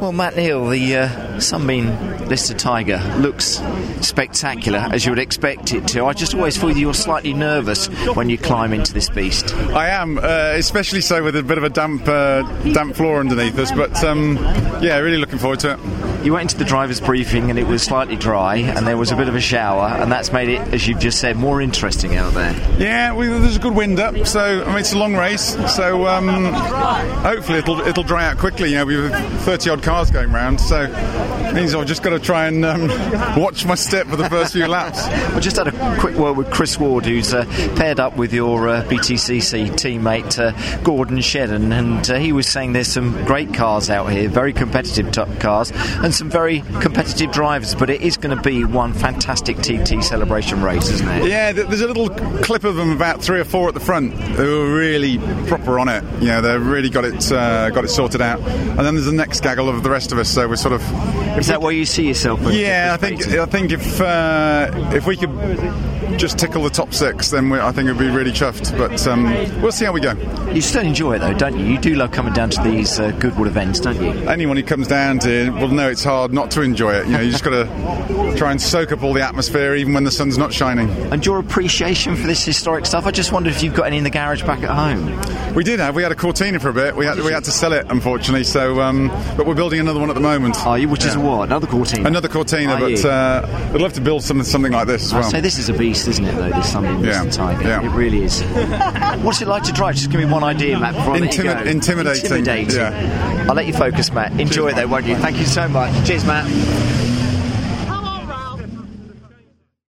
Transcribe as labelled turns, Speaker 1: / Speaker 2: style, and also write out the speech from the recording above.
Speaker 1: Well, Matt Neal, the uh, Sunbeam Lister Tiger, looks spectacular as you would expect it to. I just always feel you're slightly nervous when you climb into this beast.
Speaker 2: I am, uh, especially so with a bit of a damp, uh, damp floor underneath us. But um, yeah, really looking forward to it.
Speaker 1: You went into the driver's briefing and it was slightly dry, and there was a bit of a shower, and that's made it, as you've just said, more interesting out there.
Speaker 2: Yeah, we, there's a good wind up, so I mean it's a long race, so um, hopefully it'll it'll dry out quickly. You know, we've 30 odd cars going round, so means I've just got to try and um, watch my step for the first few laps.
Speaker 1: I just had a quick word with Chris Ward, who's uh, paired up with your uh, BTCC teammate uh, Gordon Shedden, and uh, he was saying there's some great cars out here, very competitive top cars, and some very competitive drivers. But it is going to be one fantastic TT celebration race, isn't it?
Speaker 2: Yeah, there's a little clip of them, about three or four at the front, who are really proper on it. You know, they've really got it uh, got it sorted out. And then there's the next gaggle of the rest of us. So we're sort of.
Speaker 1: Is that where you see yourself?
Speaker 2: Yeah, I think I think if uh, if we could just tickle the top six, then we, I think it'd be really chuffed. But um, we'll see how we go.
Speaker 1: You still enjoy it though, don't you? You do love coming down to these uh, Goodwood events, don't you?
Speaker 2: Anyone who comes down to will know it's hard not to enjoy it. You know, you just got to try and soak up all the atmosphere, even when the sun's not shining.
Speaker 1: And your appreciation for this historic stuff, I just wondered if you've got any in the garage back at home.
Speaker 2: We did have. We had a Cortina for a bit. We had we had to sell it, unfortunately. So, um, but we're building another one at the moment.
Speaker 1: Are you? Which is what? Another Cortina.
Speaker 2: Another Cortina,
Speaker 1: Are
Speaker 2: but
Speaker 1: you?
Speaker 2: uh, I'd love to build something something like this as
Speaker 1: I'd
Speaker 2: well.
Speaker 1: say this is a beast, isn't it? Though this Sunbeam
Speaker 2: Yeah,
Speaker 1: Lister Tiger,
Speaker 2: yeah.
Speaker 1: it really is. What's it like to drive? Just give me one idea, Matt. Before I let you
Speaker 2: Intimi-
Speaker 1: go.
Speaker 2: intimidating,
Speaker 1: Intimidating.
Speaker 2: yeah.
Speaker 1: I'll let you focus, Matt. Enjoy
Speaker 2: Cheers,
Speaker 1: though, won't you? Thank you so much. Cheers, Matt.